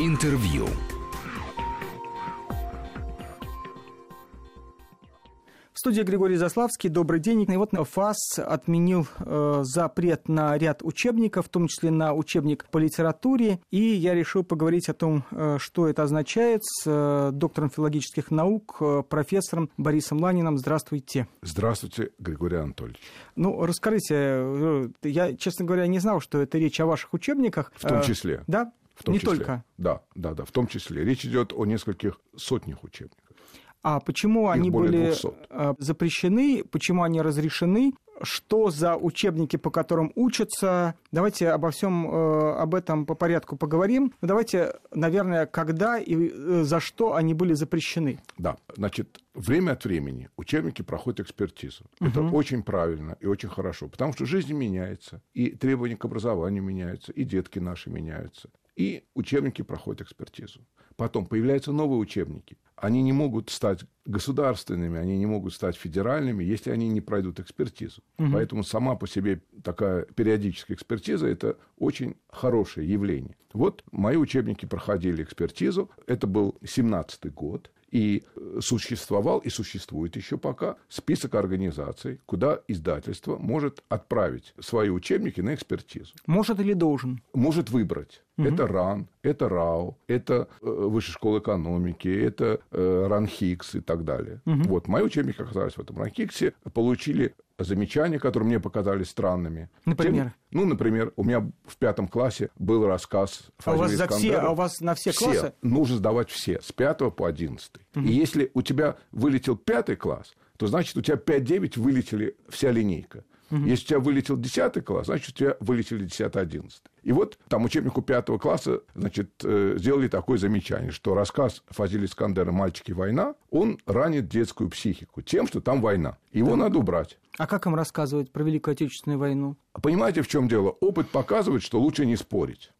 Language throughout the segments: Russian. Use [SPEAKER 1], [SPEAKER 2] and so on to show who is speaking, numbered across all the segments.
[SPEAKER 1] Интервью.
[SPEAKER 2] В студии Григорий Заславский. Добрый день. И вот ФАС отменил э, запрет на ряд учебников, в том числе на учебник по литературе. И я решил поговорить о том, э, что это означает, с э, доктором филологических наук, э, профессором Борисом Ланиным. Здравствуйте.
[SPEAKER 3] Здравствуйте, Григорий Анатольевич.
[SPEAKER 2] Ну, расскажите, э, я, честно говоря, не знал, что это речь о ваших учебниках.
[SPEAKER 3] В том
[SPEAKER 2] Э,
[SPEAKER 3] числе.
[SPEAKER 2] Да?
[SPEAKER 3] В том
[SPEAKER 2] не
[SPEAKER 3] числе.
[SPEAKER 2] только.
[SPEAKER 3] Да, да, да, в том числе. Речь идет о нескольких сотнях учебников.
[SPEAKER 2] А почему они
[SPEAKER 3] более
[SPEAKER 2] были
[SPEAKER 3] 200.
[SPEAKER 2] э, запрещены, почему они разрешены, что за учебники, по которым учатся? Давайте обо всем э, об этом по порядку поговорим. Ну, Давайте, наверное, когда и э, за что они были запрещены.
[SPEAKER 3] Да, значит, время от времени учебники проходят экспертизу. Это очень правильно и очень хорошо, потому что жизнь меняется, и требования к образованию меняются, и детки наши меняются. И учебники проходят экспертизу. Потом появляются новые учебники. Они не могут стать государственными, они не могут стать федеральными, если они не пройдут экспертизу. Поэтому сама по себе такая периодическая экспертиза – это очень хорошее явление. Вот мои учебники проходили экспертизу. Это был 17 год. И э, существовал и существует еще пока список организаций, куда издательство может отправить свои учебники на экспертизу.
[SPEAKER 2] Может или должен?
[SPEAKER 3] Может выбрать. Это РАН, это РАО, это э, Высшая школа экономики, это э, РАНХИКС и так далее. Вот, мои учебники оказались в этом РАНХИКСе, получили замечания, которые мне показались странными.
[SPEAKER 2] Например?
[SPEAKER 3] Тем- ну, например, у меня в пятом классе был рассказ
[SPEAKER 2] А у вас за все, а у вас на все классы?
[SPEAKER 3] Нужно сдавать все, с 5 по 11. И если у тебя вылетел пятый класс, то значит у тебя 5-9 вылетели вся линейка. Если у тебя вылетел 10 класс, значит у тебя вылетели 10-11. И вот там учебнику пятого класса значит, э, сделали такое замечание, что рассказ Фазили Искандера «Мальчики. Война», он ранит детскую психику тем, что там война. Его надо убрать.
[SPEAKER 2] А как им рассказывать про Великую Отечественную войну?
[SPEAKER 3] Понимаете, в чем дело? Опыт показывает, что лучше не спорить.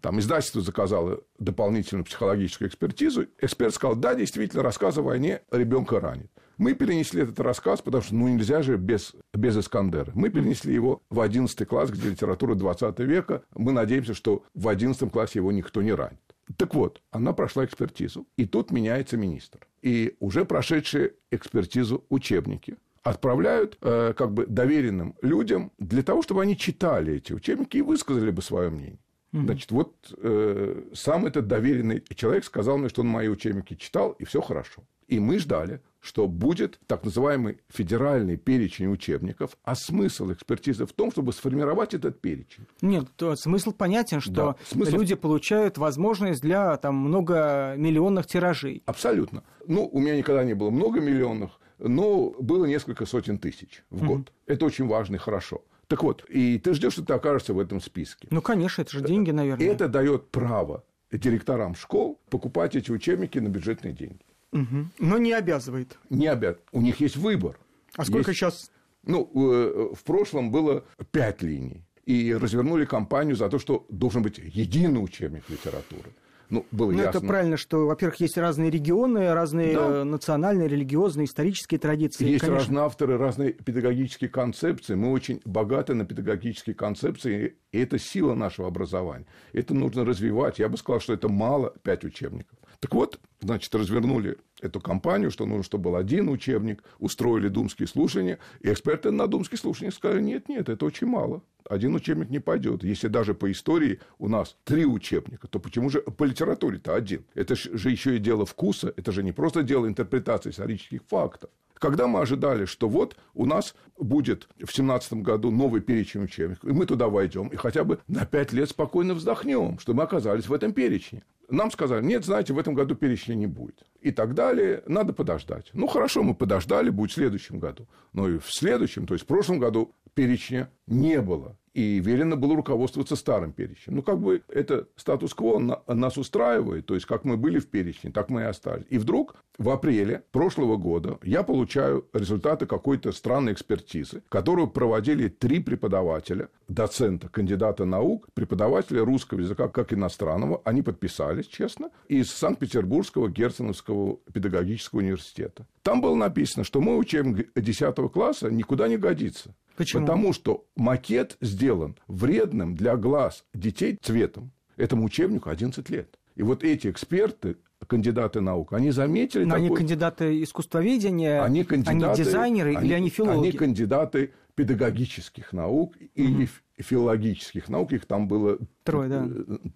[SPEAKER 3] Там издательство заказало дополнительную психологическую экспертизу. Эксперт сказал, да, действительно, рассказ о войне ребенка ранит. Мы перенесли этот рассказ, потому что ну, нельзя же без, без Искандера. Мы перенесли его в 11 класс, где литература 20 века. Мы надеемся, что в 11 классе его никто не ранит. Так вот, она прошла экспертизу, и тут меняется министр. И уже прошедшие экспертизу учебники отправляют э, как бы доверенным людям для того, чтобы они читали эти учебники и высказали бы свое мнение. Значит, вот э, сам этот доверенный человек сказал мне, что он мои учебники читал, и все хорошо. И мы ждали, что будет так называемый федеральный перечень учебников, а смысл экспертизы в том, чтобы сформировать этот перечень.
[SPEAKER 2] Нет, то смысл понятен, что
[SPEAKER 3] Да, смысл-
[SPEAKER 2] люди получают возможность для там многомиллионных тиражей.
[SPEAKER 3] Абсолютно. Ну, у меня никогда не было много миллионов, но было несколько сотен тысяч в год. Это очень важно и хорошо. Так вот, и ты ждешь, что ты окажешься в этом списке.
[SPEAKER 2] Ну, конечно, это же деньги,
[SPEAKER 3] И
[SPEAKER 2] наверное.
[SPEAKER 3] это дает право директорам школ покупать эти учебники на бюджетные деньги.
[SPEAKER 2] Мгм. Но не обязывает.
[SPEAKER 3] Не обязательно. У них есть выбор.
[SPEAKER 2] А сколько
[SPEAKER 3] Есть-
[SPEAKER 2] сейчас?
[SPEAKER 3] Ну, э, в прошлом было пять линий. И развернули кампанию за то, что должен быть единый учебник литературы. Ну, было
[SPEAKER 2] Ну,
[SPEAKER 3] ясно.
[SPEAKER 2] это правильно, что, во-первых, есть разные регионы, разные
[SPEAKER 3] Да.
[SPEAKER 2] э, национальные, религиозные, исторические традиции.
[SPEAKER 3] Есть
[SPEAKER 2] Конечно,
[SPEAKER 3] разные авторы, разные педагогические концепции. Мы очень богаты на педагогические концепции, и это сила нашего образования. Это нужно развивать. Я бы сказал, что это мало пять учебников. Так вот, значит, развернули эту кампанию, что нужно, чтобы был один учебник, устроили думские слушания, и эксперты на думские слушания сказали, нет, нет, это очень мало. Один учебник не пойдет. Если даже по истории у нас три учебника, то почему же по литературе-то один? Это же еще и дело вкуса, это же не просто дело интерпретации исторических фактов. Когда мы ожидали, что вот у нас будет в 2017 году новый перечень учебников, и мы туда войдем, и хотя бы на пять лет спокойно вздохнем, что мы оказались в этом перечне. Нам сказали, нет, знаете, в этом году перечня не будет. И так далее, надо подождать. Ну, хорошо, мы подождали, будет в следующем году. Но и в следующем, то есть в прошлом году перечня не было. И велено было руководствоваться старым перечнем. Ну, как бы это статус-кво на- нас устраивает. То есть, как мы были в перечне, так мы и остались. И вдруг в апреле прошлого года я получаю результаты какой-то странной экспертизы, которую проводили три преподавателя, доцента, кандидата наук, преподавателя русского языка как иностранного. Они подписались, честно, из Санкт-Петербургского Герценовского педагогического университета. Там было написано, что мой учебник 10 класса никуда не годится.
[SPEAKER 2] Почему?
[SPEAKER 3] Потому что макет сделан вредным для глаз детей цветом. Этому учебнику 11 лет. И вот эти эксперты, кандидаты наук, они заметили...
[SPEAKER 2] Но
[SPEAKER 3] такой...
[SPEAKER 2] они кандидаты искусствоведения, они, кандидаты, они дизайнеры они, или они филологи?
[SPEAKER 3] Они кандидаты педагогических наук или угу. филологических наук. Их там было
[SPEAKER 2] Трое, да.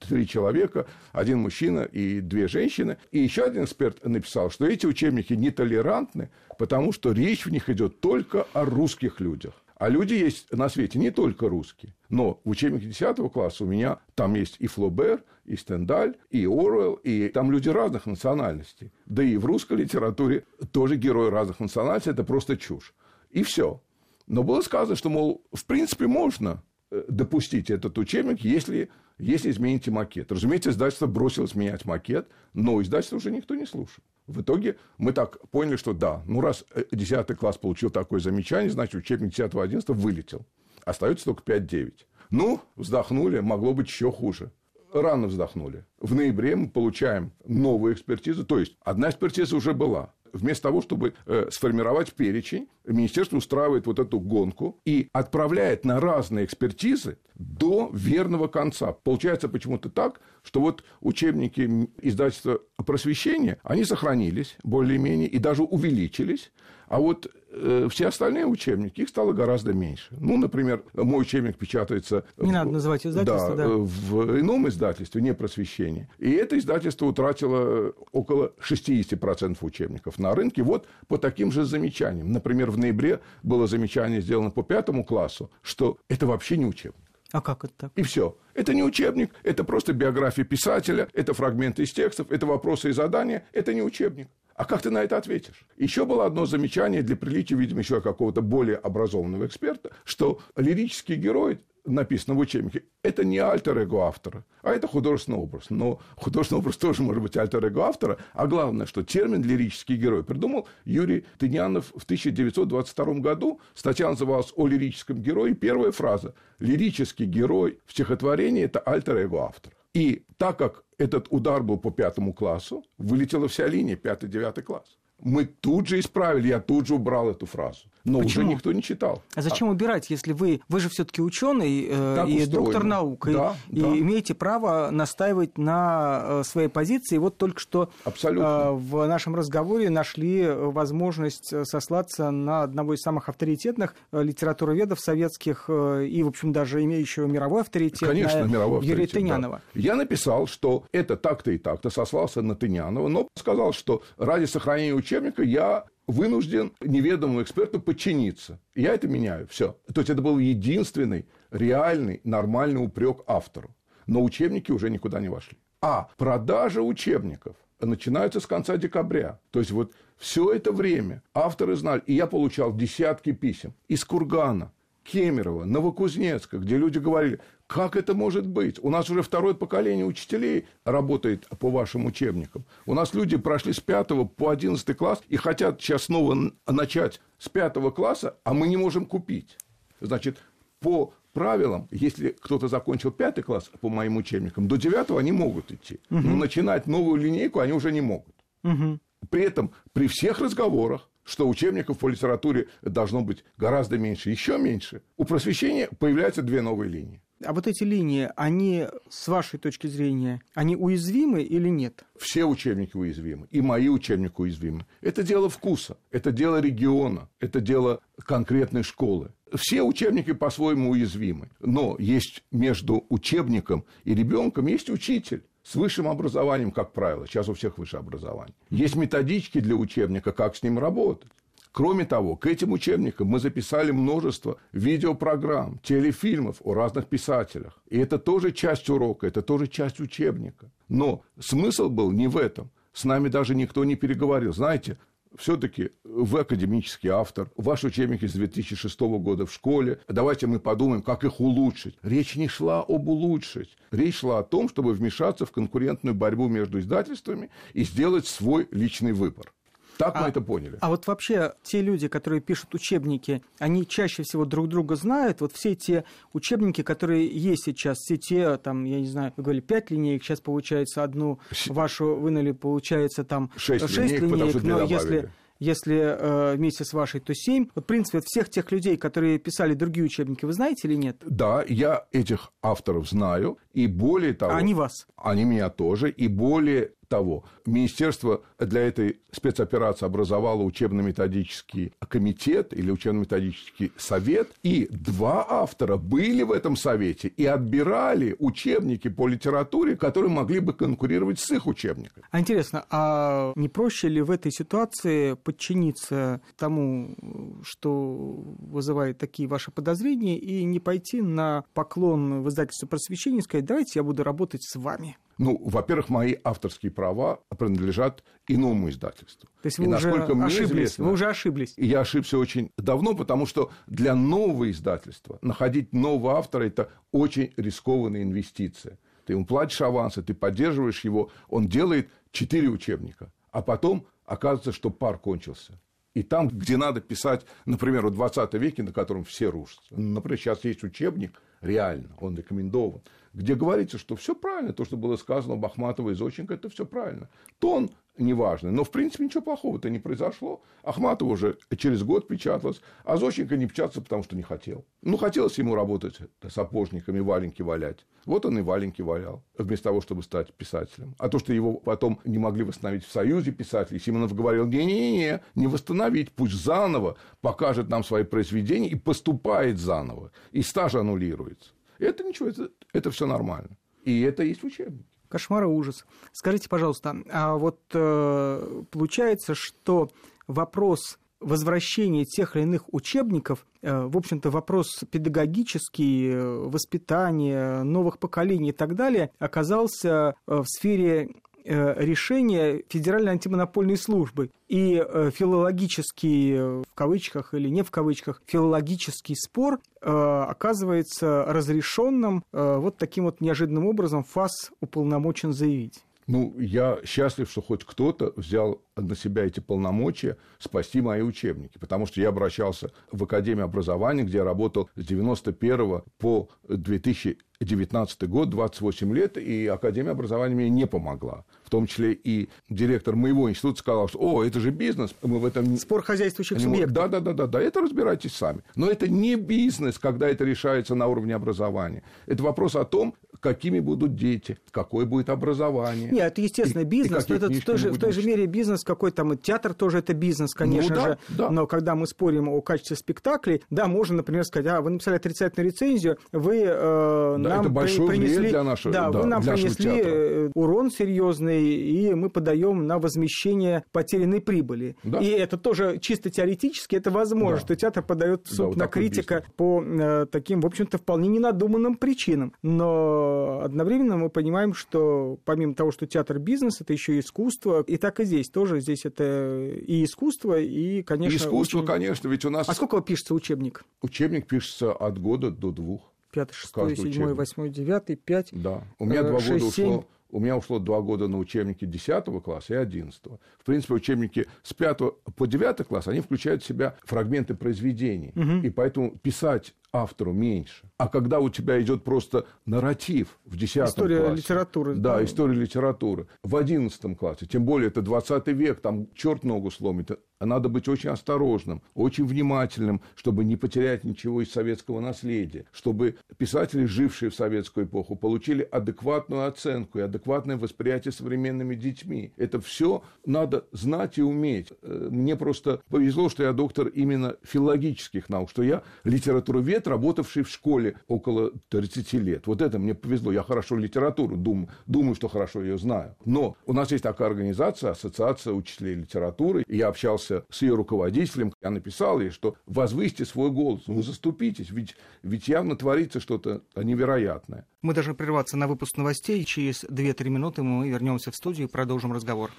[SPEAKER 3] Три человека, один мужчина и две женщины. И еще один эксперт написал, что эти учебники нетолерантны, потому что речь в них идет только о русских людях. А люди есть на свете не только русские. Но в учебнике 10 класса у меня там есть и Флобер, и Стендаль, и Оруэлл, и там люди разных национальностей. Да и в русской литературе тоже герои разных национальностей, это просто чушь. И все. Но было сказано, что, мол, в принципе, можно э, допустить этот учебник, если, если измените макет. Разумеется, издательство бросилось менять макет, но издательство уже никто не слушал. В итоге мы так поняли, что да, ну раз 10 э, класс получил такое замечание, значит, учебник 10-11 вылетел. Остается только 5-9. Ну, вздохнули, могло быть еще хуже. Рано вздохнули. В ноябре мы получаем новую экспертизу. То есть, одна экспертиза уже была вместо того, чтобы э, сформировать перечень, министерство устраивает вот эту гонку и отправляет на разные экспертизы до верного конца. Получается почему-то так, что вот учебники издательства просвещения, они сохранились более-менее и даже увеличились, а вот э, все остальные учебники, их стало гораздо меньше. Ну, например, мой учебник печатается...
[SPEAKER 2] Не в, надо называть издательство,
[SPEAKER 3] да,
[SPEAKER 2] да.
[SPEAKER 3] в ином издательстве, не просвещение. И это издательство утратило около 60% учебников на рынке вот по таким же замечаниям. Например, в ноябре было замечание сделано по пятому классу, что это вообще не учебник.
[SPEAKER 2] А как это так?
[SPEAKER 3] И все. Это не учебник, это просто биография писателя, это фрагменты из текстов, это вопросы и задания, это не учебник. А как ты на это ответишь? Еще было одно замечание для приличия, видимо, еще какого-то более образованного эксперта, что лирический герой написано в учебнике, это не альтер-эго автора, а это художественный образ. Но художественный образ тоже может быть альтер-эго автора. А главное, что термин «лирический герой» придумал Юрий Тынянов в 1922 году. Статья называлась «О лирическом герое». Первая фраза «Лирический герой в стихотворении – это альтер-эго автора». И так как этот удар был по пятому классу, вылетела вся линия, пятый-девятый класс мы тут же исправили, я тут же убрал эту фразу. Но Почему? уже никто не читал.
[SPEAKER 2] А зачем а... убирать, если вы, вы же все-таки ученый э, и устроено. доктор наук, да, и, да. и имеете право настаивать на э, своей позиции. И вот только что Абсолютно. Э, в нашем разговоре нашли возможность сослаться на одного из самых авторитетных э, литературоведов советских э, и, в общем, даже имеющего мировой авторитет.
[SPEAKER 3] Конечно, мировой
[SPEAKER 2] Юрия
[SPEAKER 3] авторитет,
[SPEAKER 2] Тынянова.
[SPEAKER 3] Да. Я написал, что это так-то и так-то, сослался на Тынянова, но сказал, что ради сохранения учебника я вынужден неведомому эксперту подчиниться. Я это меняю. Все. То есть это был единственный реальный нормальный упрек автору. Но учебники уже никуда не вошли. А продажа учебников начинается с конца декабря. То есть вот все это время авторы знали, и я получал десятки писем из Кургана, Кемерово, Новокузнецка, где люди говорили, как это может быть? У нас уже второе поколение учителей работает по вашим учебникам. У нас люди прошли с 5 по 11 класс и хотят сейчас снова начать с 5 класса, а мы не можем купить. Значит, по правилам, если кто-то закончил пятый класс по моим учебникам, до девятого они могут идти. Угу. Но начинать новую линейку они уже не могут. Угу. При этом при всех разговорах что учебников по литературе должно быть гораздо меньше, еще меньше, у просвещения появляются две новые линии.
[SPEAKER 2] А вот эти линии, они, с вашей точки зрения, они уязвимы или нет?
[SPEAKER 3] Все учебники уязвимы, и мои учебники уязвимы. Это дело вкуса, это дело региона, это дело конкретной школы. Все учебники по-своему уязвимы, но есть между учебником и ребенком есть учитель с высшим образованием, как правило. Сейчас у всех высшее образование. Есть методички для учебника, как с ним работать. Кроме того, к этим учебникам мы записали множество видеопрограмм, телефильмов о разных писателях. И это тоже часть урока, это тоже часть учебника. Но смысл был не в этом. С нами даже никто не переговорил. Знаете, все-таки вы академический автор, ваши учебники с 2006 года в школе, давайте мы подумаем, как их улучшить. Речь не шла об улучшить, речь шла о том, чтобы вмешаться в конкурентную борьбу между издательствами и сделать свой личный выбор. Так а, мы это поняли.
[SPEAKER 2] А вот вообще те люди, которые пишут учебники, они чаще всего друг друга знают. Вот все те учебники, которые есть сейчас, все те, там, я не знаю, вы говорили, пять линеек, сейчас получается одну вашу вынули, получается там
[SPEAKER 3] шесть, шесть линеек, линеек но
[SPEAKER 2] если если э, вместе с вашей, то 7. Вот, в принципе, всех тех людей, которые писали другие учебники, вы знаете или нет?
[SPEAKER 3] Да, я этих авторов знаю, и более того...
[SPEAKER 2] А они вас?
[SPEAKER 3] Они меня тоже, и более того, министерство для этой спецоперации образовало учебно-методический комитет или учебно-методический совет, и два автора были в этом совете и отбирали учебники по литературе, которые могли бы конкурировать с их учебниками.
[SPEAKER 2] А интересно, а не проще ли в этой ситуации подчиниться тому, что вызывает такие ваши подозрения, и не пойти на поклон в издательство просвещения и сказать, давайте я буду работать с вами?
[SPEAKER 3] Ну, во-первых, мои авторские права принадлежат иному издательству.
[SPEAKER 2] То есть вы и уже ошиблись, известно, вы уже ошиблись.
[SPEAKER 3] Я ошибся очень давно, потому что для нового издательства находить нового автора – это очень рискованная инвестиция. Ты ему платишь авансы, ты поддерживаешь его, он делает четыре учебника, а потом оказывается, что пар кончился. И там, где надо писать, например, в 20 веке, на котором все рушатся. Например, сейчас есть учебник, реально, он рекомендован где говорится, что все правильно, то, что было сказано Бахматова и Зощенко, это все правильно. Тон неважный, но в принципе ничего плохого-то не произошло. Ахматова уже через год печаталась, а Зощенко не печатался, потому что не хотел. Ну, хотелось ему работать сапожниками, валенки валять. Вот он и валенки валял, вместо того, чтобы стать писателем. А то, что его потом не могли восстановить в Союзе писателей, Симонов говорил, не-не-не, не восстановить, пусть заново покажет нам свои произведения и поступает заново, и стаж аннулируется. Это ничего, это, это все нормально. И это есть в учебнике.
[SPEAKER 2] Кошмар и ужас. Скажите, пожалуйста, а вот э, получается, что вопрос возвращения тех или иных учебников, э, в общем-то, вопрос педагогический, э, воспитания новых поколений и так далее, оказался э, в сфере решение Федеральной антимонопольной службы. И э, филологический, э, в кавычках или не в кавычках, филологический спор оказывается разрешенным вот таким вот неожиданным образом ФАС уполномочен заявить.
[SPEAKER 3] Ну, я счастлив, что хоть кто-то взял на себя эти полномочия спасти мои учебники, потому что я обращался в Академию образования, где я работал с 91 по 2019 год, 28 лет, и Академия образования мне не помогла том числе и директор моего института сказал, что, о, это же бизнес, мы в этом...
[SPEAKER 2] Спор хозяйствующих субъектов.
[SPEAKER 3] Да, да, да, да, да, это разбирайтесь сами. Но это не бизнес, когда это решается на уровне образования. Это вопрос о том, какими будут дети, какое будет образование.
[SPEAKER 2] Нет, это естественно и, бизнес, и но это в той, же, в той же мере бизнес какой там, театр тоже это бизнес, ну конечно ну, да, же, да. но когда мы спорим о качестве спектаклей, да, можно, например, сказать, а, вы написали отрицательную рецензию, вы э, да, нам это большой принесли... для нашего, да, да, вы нам принесли театра. Э, урон серьезный, и мы подаем на возмещение потерянной прибыли. Да. И это тоже чисто теоретически это возможно, да. что театр подает в суд да, вот на критика бизнес. по э, таким, в общем-то, вполне ненадуманным причинам. Но одновременно мы понимаем, что помимо того, что театр бизнес, это еще и искусство, и так и здесь тоже здесь это и искусство, и, конечно... И
[SPEAKER 3] искусство, очень... конечно, ведь у нас...
[SPEAKER 2] А сколько пишется учебник?
[SPEAKER 3] Учебник пишется от года до двух.
[SPEAKER 2] Пятый, шестой, седьмой, восьмой, девятый, пять.
[SPEAKER 3] Да. У меня э, два года ушло у меня ушло два года на учебники 10 класса и 11. В принципе, учебники с 5 по 9 класс, они включают в себя фрагменты произведений. Угу. И поэтому писать автору меньше. А когда у тебя идет просто нарратив в 10
[SPEAKER 2] история
[SPEAKER 3] классе.
[SPEAKER 2] литературы.
[SPEAKER 3] Да, да, история литературы. В 11 классе, тем более это 20 век, там черт ногу сломит. Надо быть очень осторожным, очень внимательным, чтобы не потерять ничего из советского наследия, чтобы писатели, жившие в советскую эпоху, получили адекватную оценку и адекватное восприятие современными детьми. Это все надо знать и уметь. Э, мне просто повезло, что я доктор именно филологических наук, что я литературовед, работавший в школе около 30 лет. Вот это мне повезло. Я хорошо литературу думаю, думаю, что хорошо ее знаю. Но у нас есть такая организация, Ассоциация учителей литературы, и я общался общался с ее руководителем, я написал ей, что возвысьте свой голос, ну заступитесь, ведь, ведь явно творится что-то невероятное.
[SPEAKER 2] Мы должны прерваться на выпуск новостей. Через 2-3 минуты мы вернемся в студию и продолжим разговор.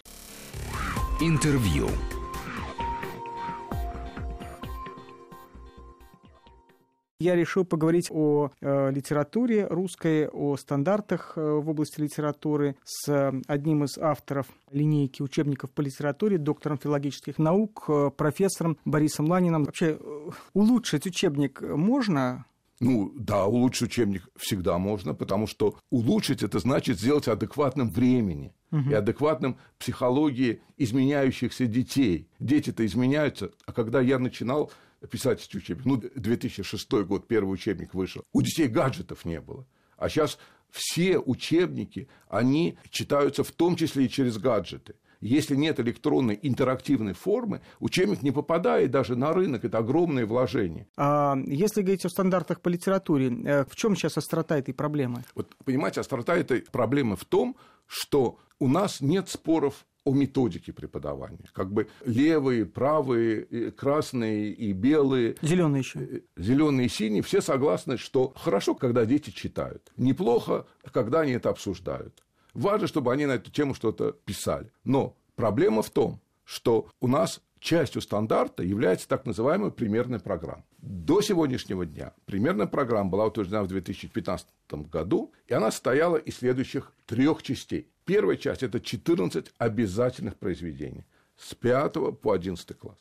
[SPEAKER 1] Интервью.
[SPEAKER 2] Я решил поговорить о э, литературе русской, о стандартах э, в области литературы с одним из авторов линейки учебников по литературе, доктором филологических наук, э, профессором Борисом Ланиным. Вообще, э, улучшить учебник можно?
[SPEAKER 3] Ну, да, улучшить учебник всегда можно, потому что улучшить это значит сделать адекватным времени. и адекватным психологии изменяющихся детей. Дети-то изменяются, а когда я начинал писать эти учебники, ну, 2006 год, первый учебник вышел, у детей гаджетов не было. А сейчас все учебники, они читаются в том числе и через гаджеты. Если нет электронной интерактивной формы, учебник не попадает даже на рынок. Это огромное вложение.
[SPEAKER 2] А если говорить о стандартах по литературе, э, в чем сейчас острота этой проблемы?
[SPEAKER 3] Вот, понимаете, острота этой проблемы в том, что у нас нет споров о методике преподавания. Как бы левые, правые, красные и белые.
[SPEAKER 2] Зеленые еще.
[SPEAKER 3] Э, зеленые и синие. Все согласны, что хорошо, когда дети читают. Неплохо, когда они это обсуждают. Важно, чтобы они на эту тему что-то писали. Но проблема в том, что у нас частью стандарта является так называемая примерная программа. До сегодняшнего дня примерная программа была утверждена в 2015 году, и она состояла из следующих трех частей. Первая часть – это 14 обязательных произведений с 5 по 11 класс.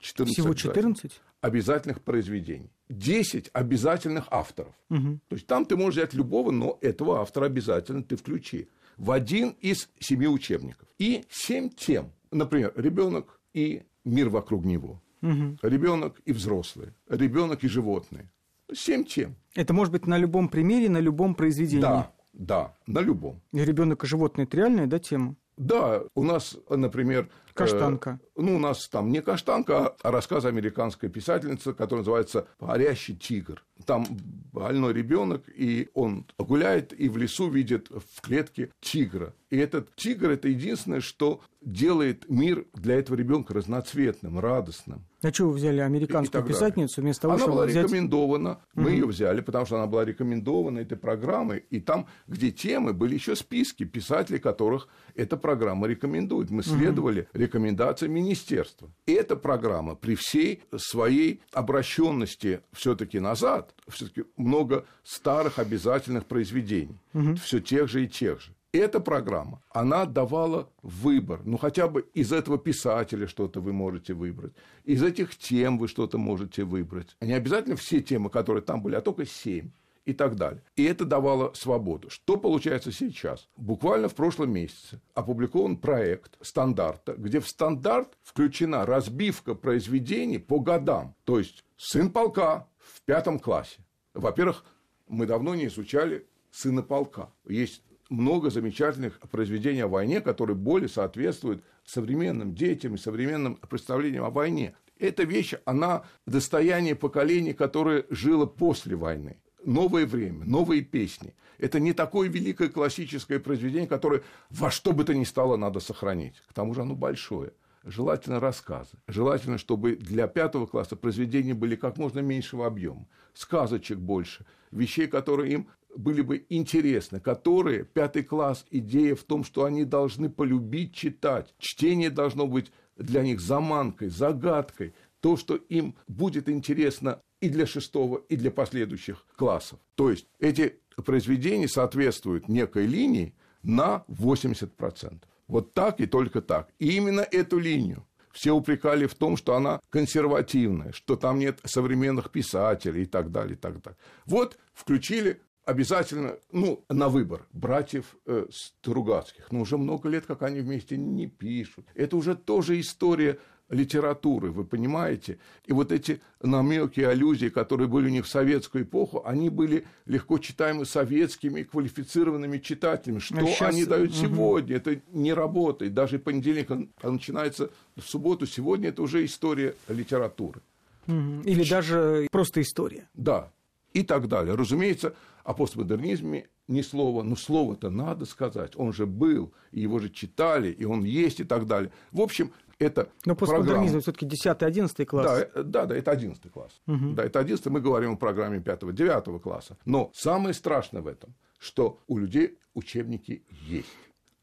[SPEAKER 2] 14 Всего 14?
[SPEAKER 3] Обязательных произведений. 10 обязательных авторов. Угу. То есть там ты можешь взять любого, но этого автора обязательно ты включи в один из семи учебников. И семь тем. Например, ребенок и мир вокруг него. Угу. Ребенок и взрослые. Ребенок и животные. Семь тем.
[SPEAKER 2] Это может быть на любом примере, на любом произведении.
[SPEAKER 3] Да, да, на любом.
[SPEAKER 2] И ребенок и животные это реальная да, тема?
[SPEAKER 3] Да, у нас, например...
[SPEAKER 2] Каштанка.
[SPEAKER 3] Э, ну, у нас там не каштанка, а рассказ американской писательницы, который называется «Парящий тигр». Там больной ребенок, и он гуляет и в лесу видит в клетке тигра. И этот тигр – это единственное, что делает мир для этого ребенка разноцветным, радостным.
[SPEAKER 2] А что вы взяли американскую писательницу вместо того,
[SPEAKER 3] она
[SPEAKER 2] чтобы
[SPEAKER 3] была
[SPEAKER 2] взять...
[SPEAKER 3] рекомендована, мы угу. ее взяли, потому что она была рекомендована этой программой, и там, где темы, были еще списки писателей, которых эта программа рекомендует. Мы следовали угу. рекомендациям министерства. И эта программа при всей своей обращенности все-таки назад, все-таки много старых обязательных произведений, угу. все тех же и тех же эта программа, она давала выбор. Ну, хотя бы из этого писателя что-то вы можете выбрать. Из этих тем вы что-то можете выбрать. Не обязательно все темы, которые там были, а только семь и так далее. И это давало свободу. Что получается сейчас? Буквально в прошлом месяце опубликован проект стандарта, где в стандарт включена разбивка произведений по годам. То есть сын полка в пятом классе. Во-первых, мы давно не изучали сына полка. Есть много замечательных произведений о войне, которые более соответствуют современным детям и современным представлениям о войне. Эта вещь, она достояние поколения, которое жило после войны. Новое время, новые песни. Это не такое великое классическое произведение, которое во что бы то ни стало надо сохранить. К тому же оно большое. Желательно рассказы. Желательно, чтобы для пятого класса произведения были как можно меньшего объема. Сказочек больше. Вещей, которые им были бы интересны, которые, пятый класс, идея в том, что они должны полюбить читать. Чтение должно быть для них заманкой, загадкой, то, что им будет интересно и для шестого, и для последующих классов. То есть эти произведения соответствуют некой линии на 80%. Вот так и только так. И именно эту линию все упрекали в том, что она консервативная, что там нет современных писателей и так далее, и так далее. Вот включили обязательно, ну, на выбор братьев э, Стругацких. Но уже много лет, как они вместе не пишут. Это уже тоже история литературы, вы понимаете? И вот эти намеки, аллюзии, которые были у них в советскую эпоху, они были легко читаемы советскими квалифицированными читателями. Что а сейчас... они дают сегодня? Угу. Это не работает. Даже понедельник он начинается в субботу. Сегодня это уже история литературы.
[SPEAKER 2] Или Ч... даже просто история.
[SPEAKER 3] Да, и так далее. Разумеется, о постмодернизме ни слова, но слово-то надо сказать. Он же был, и его же читали, и он есть, и так далее. В общем, это
[SPEAKER 2] Но постмодернизм все-таки 10-11 класс.
[SPEAKER 3] Да, э, да, да, это 11 класс. Угу. Да, это 11 мы говорим о программе 5-9 класса. Но самое страшное в этом, что у людей учебники есть.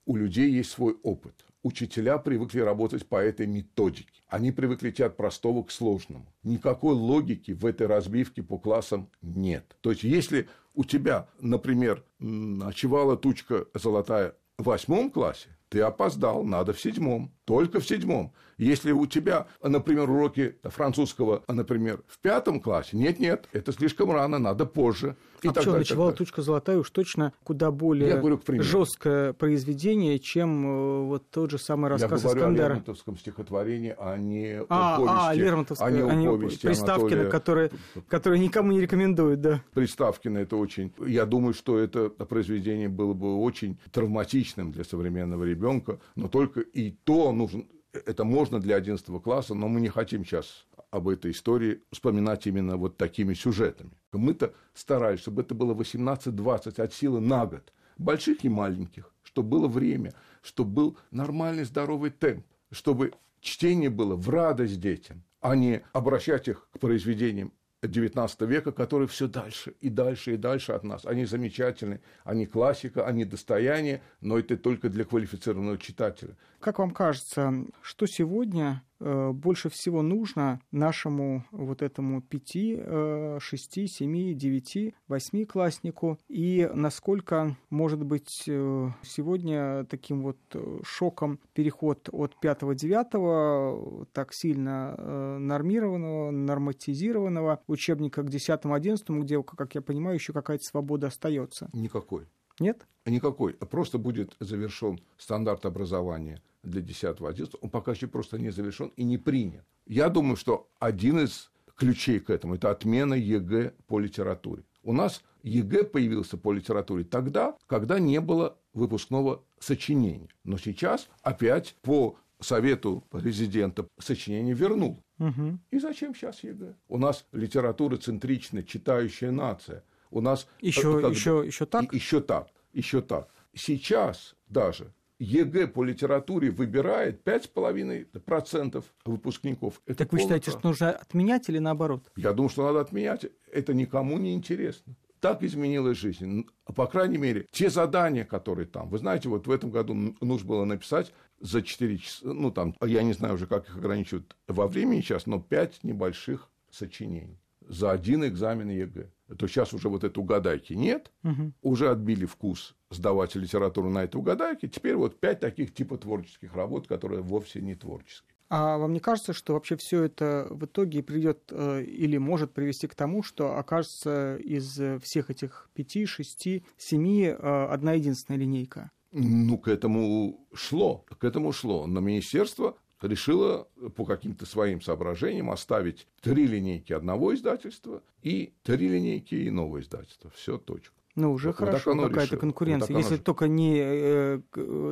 [SPEAKER 3] У людей есть свой опыт. Учителя привыкли работать по этой методике. Они привыкли идти от простого к сложному. Никакой логики в этой разбивке по классам нет. То есть, если у тебя, например, ночевала тучка золотая в восьмом классе, ты опоздал, надо в седьмом. Только в седьмом. Если у тебя, например, уроки французского, например, в пятом классе, нет-нет, это слишком рано, надо позже.
[SPEAKER 2] И а почему ночевала тучка золотая уж точно куда более говорю, жесткое произведение, чем э, вот тот же самый рассказ
[SPEAKER 3] Я говорю
[SPEAKER 2] Искандера.
[SPEAKER 3] о Лермонтовском стихотворении, а не
[SPEAKER 2] а,
[SPEAKER 3] о повести.
[SPEAKER 2] А, Лермонтовское, а не о повести Приставкина, Анатолия... которые, которые никому не рекомендуют, да.
[SPEAKER 3] Приставкина это очень... Я думаю, что это произведение было бы очень травматичным для современного ребенка, но только и то нужно это можно для 11 класса, но мы не хотим сейчас об этой истории вспоминать именно вот такими сюжетами. Мы-то старались, чтобы это было 18-20 от силы на год, больших и маленьких, чтобы было время, чтобы был нормальный здоровый темп, чтобы чтение было в радость детям, а не обращать их к произведениям XIX века, которые все дальше и дальше и дальше от нас. Они замечательны, они классика, они достояние, но это только для квалифицированного читателя.
[SPEAKER 2] Как вам кажется, что сегодня больше всего нужно нашему вот этому пяти, э, шести, семи, девяти, восьми класснику и насколько может быть э, сегодня таким вот шоком переход от пятого-девятого так сильно нормированного, норматизированного учебника к десятому-одиннадцатому, где, как я понимаю, еще какая-то свобода остается?
[SPEAKER 3] Никакой.
[SPEAKER 2] Нет?
[SPEAKER 3] Никакой. Просто будет завершен стандарт образования для 10-11, он пока еще просто не завершен и не принят. Я думаю, что один из ключей к этому – это отмена ЕГЭ по литературе. У нас ЕГЭ появился по литературе тогда, когда не было выпускного сочинения. Но сейчас опять по совету президента сочинение вернул. Угу. И зачем сейчас ЕГЭ? У нас литературоцентричная, читающая нация. У нас
[SPEAKER 2] еще, как, еще, еще так?
[SPEAKER 3] Еще так, еще так. Сейчас даже ЕГЭ по литературе выбирает 5,5% выпускников.
[SPEAKER 2] Это так вы считаете, что нужно отменять или наоборот?
[SPEAKER 3] Я думаю, что надо отменять. Это никому не интересно. Так изменилась жизнь. По крайней мере, те задания, которые там. Вы знаете, вот в этом году нужно было написать за 4 часа, ну там, я не знаю уже, как их ограничивают во времени сейчас, но 5 небольших сочинений за один экзамен ЕГЭ. То сейчас уже вот этой угадайки нет, угу. уже отбили вкус сдавать литературу на этой угадайке. Теперь вот пять таких типа творческих работ, которые вовсе не творческие.
[SPEAKER 2] А вам не кажется, что вообще все это в итоге приведет э, или может привести к тому, что окажется из всех этих пяти, шести, семи э, одна единственная линейка?
[SPEAKER 3] Ну, к этому шло, к этому шло. Но министерство решила по каким-то своим соображениям оставить три линейки одного издательства и три линейки иного издательства. Все, точка.
[SPEAKER 2] Ну, уже вот хорошо, какая-то конкуренция. Вот Если только не э,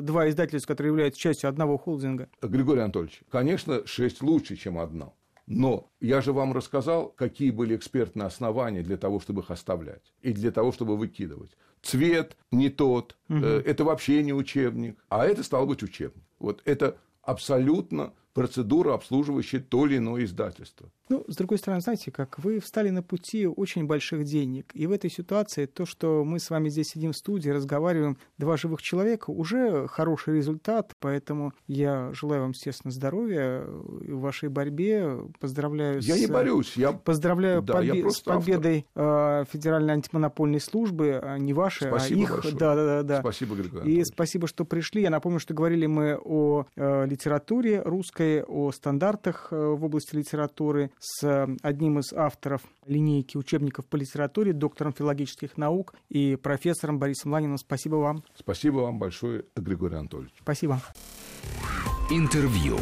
[SPEAKER 2] два издательства, которые являются частью одного холдинга.
[SPEAKER 3] Григорий Анатольевич, конечно, шесть лучше, чем одно. Но я же вам рассказал, какие были экспертные основания для того, чтобы их оставлять и для того, чтобы выкидывать. Цвет не тот, угу. э, это вообще не учебник, а это стал быть учебник. Вот это абсолютно процедура, обслуживающая то или иное издательство.
[SPEAKER 2] Ну, с другой стороны, знаете, как вы встали на пути очень больших денег. И в этой ситуации то, что мы с вами здесь сидим в студии, разговариваем, два живых человека, уже хороший результат. Поэтому я желаю вам, естественно, здоровья в вашей борьбе. Поздравляю
[SPEAKER 3] я с... не борюсь. Я...
[SPEAKER 2] Поздравляю да, побе... я с победой автор. Федеральной антимонопольной службы, а не вашей,
[SPEAKER 3] а спасибо
[SPEAKER 2] а их.
[SPEAKER 3] Большое.
[SPEAKER 2] Да, да, да.
[SPEAKER 3] Спасибо, Григорий
[SPEAKER 2] И спасибо, что пришли. Я напомню, что говорили мы о э, литературе русской, о стандартах э, в области литературы с одним из авторов линейки учебников по литературе, доктором филологических наук и профессором Борисом Ланиным. Спасибо вам.
[SPEAKER 3] Спасибо вам большое, Григорий Анатольевич.
[SPEAKER 2] Спасибо.
[SPEAKER 1] Интервью.